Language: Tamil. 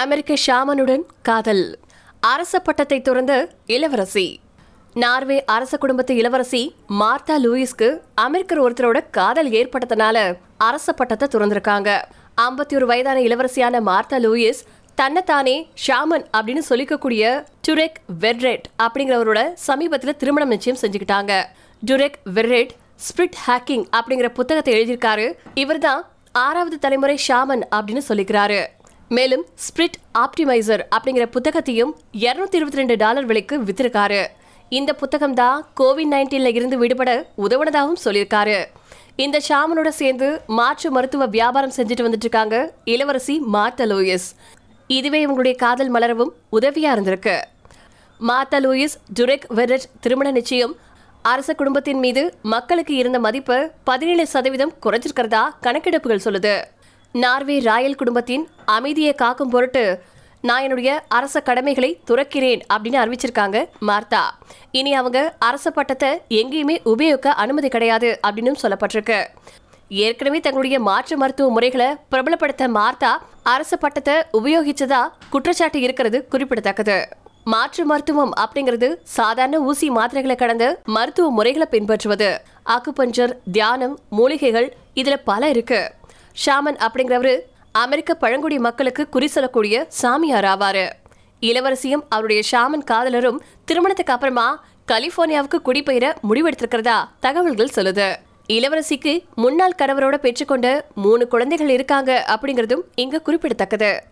அமெரிக்க ஷாமனுடன் காதல். அரச பட்டத்தை துறந்த இளவரசி. நார்வே அரச குடும்பத்து இளவரசி மார்த்தா லூயிஸ்க்கு அமெரிக்கர் ஒருத்தரோட காதல் ஏற்பட்டதுனால அரச பட்டத்தை துறந்திருக்காங்க. ஐம்பத்தி ஒரு வயதான இளவரசியான மார்த்தா லூயிஸ் தன்னைத்தானே ஷாமன் அப்படின்னு சொல்லிக்கக்கூடிய டுரெக் வெர்ரெட் அப்படிங்கிறவரோட சமீபத்தில் திருமணம் நிச்சயம் செஞ்சுக்கிட்டாங்க. டுரெக் வெர்ரெட் ஸ்பிரிட் ஹேக்கிங் அப்படிங்கிற புத்தகத்தை எழுதியிருக்காரு. இவர்தான் ஆறாவது தலைமுறை ஷாமன் அப்படின்னு சொல்லிக்கிறாரு. மேலும் ஸ்பிரிட் ஆப்டிமைசர் அப்படிங்கிற புத்தகத்தையும் இருநூத்தி இருபத்தி ரெண்டு டாலர் விலைக்கு வித்திருக்காரு. இந்த புத்தகம் தான் கோவிட் நைன்டீன்ல இருந்து விடுபட உதவுனதாகவும் சொல்லியிருக்காரு. இந்த ஷாமனோட சேர்ந்து மாற்று மருத்துவ வியாபாரம் செஞ்சுட்டு வந்துட்டு இருக்காங்க இளவரசி மார்த்தா லூயிஸ். இதுவே இவங்களுடைய காதல் மலரவும் உதவியா இருந்திருக்கு. மார்த்தா லூயிஸ் டுரெக் வெரட் திருமண நிச்சயம் அரச குடும்பத்தின் மீது மக்களுக்கு இருந்த மதிப்பு பதினேழு சதவீதம் குறைஞ்சிருக்கிறதா கணக்கெடுப்புகள் சொல்லுது. நார்வே ராயல் குடும்பத்தின் அமைதியை காக்கும் பொருட்டு நான் என்னுடைய அரச கடமைகளை துறக்கிறேன் அப்படின்னு அறிவிச்சிருக்காங்க மார்த்தா. இனி அவங்க அரச பட்டத்தை எங்கேயுமே உபயோகிக்க அனுமதி கிடையாது அப்படின்னு சொல்லப்பட்டிருக்கு. ஏற்கனவே தங்களுடைய மாற்று மருத்துவ முறைகளை பிரபலப்படுத்த மார்த்தா அரசு பட்டத்தை உபயோகிச்சதா குற்றச்சாட்டு இருக்கிறது குறிப்பிடத்தக்கது. மாற்று மருத்துவம் அப்படிங்கிறது சாதாரண ஊசி மாத்திரைகளை கடந்த மருத்துவ முறைகளை பின்பற்றுவது. அக்குபஞ்சர் தியானம் மூலிகைகள் இதுல பல இருக்கு. ஷாமன் அப்படிங்கிறவரு அமெரிக்க பழங்குடி மக்களுக்கு குறி சொல்லக்கூடிய சாமியார் ஆவாரு. இளவரசியும் அவருடைய ஷாமன் காதலரும் திருமணத்துக்கு அப்புறமா கலிபோர்னியாவுக்கு குடிபெயர முடிவெடுத்திருக்கிறதா தகவல்கள் சொல்லுது. இளவரசிக்கு முன்னாள் கணவரோட பெற்றுக்கொண்ட மூணு குழந்தைகள் இருக்காங்க அப்படிங்கிறதும் இங்க குறிப்பிடத்தக்கது.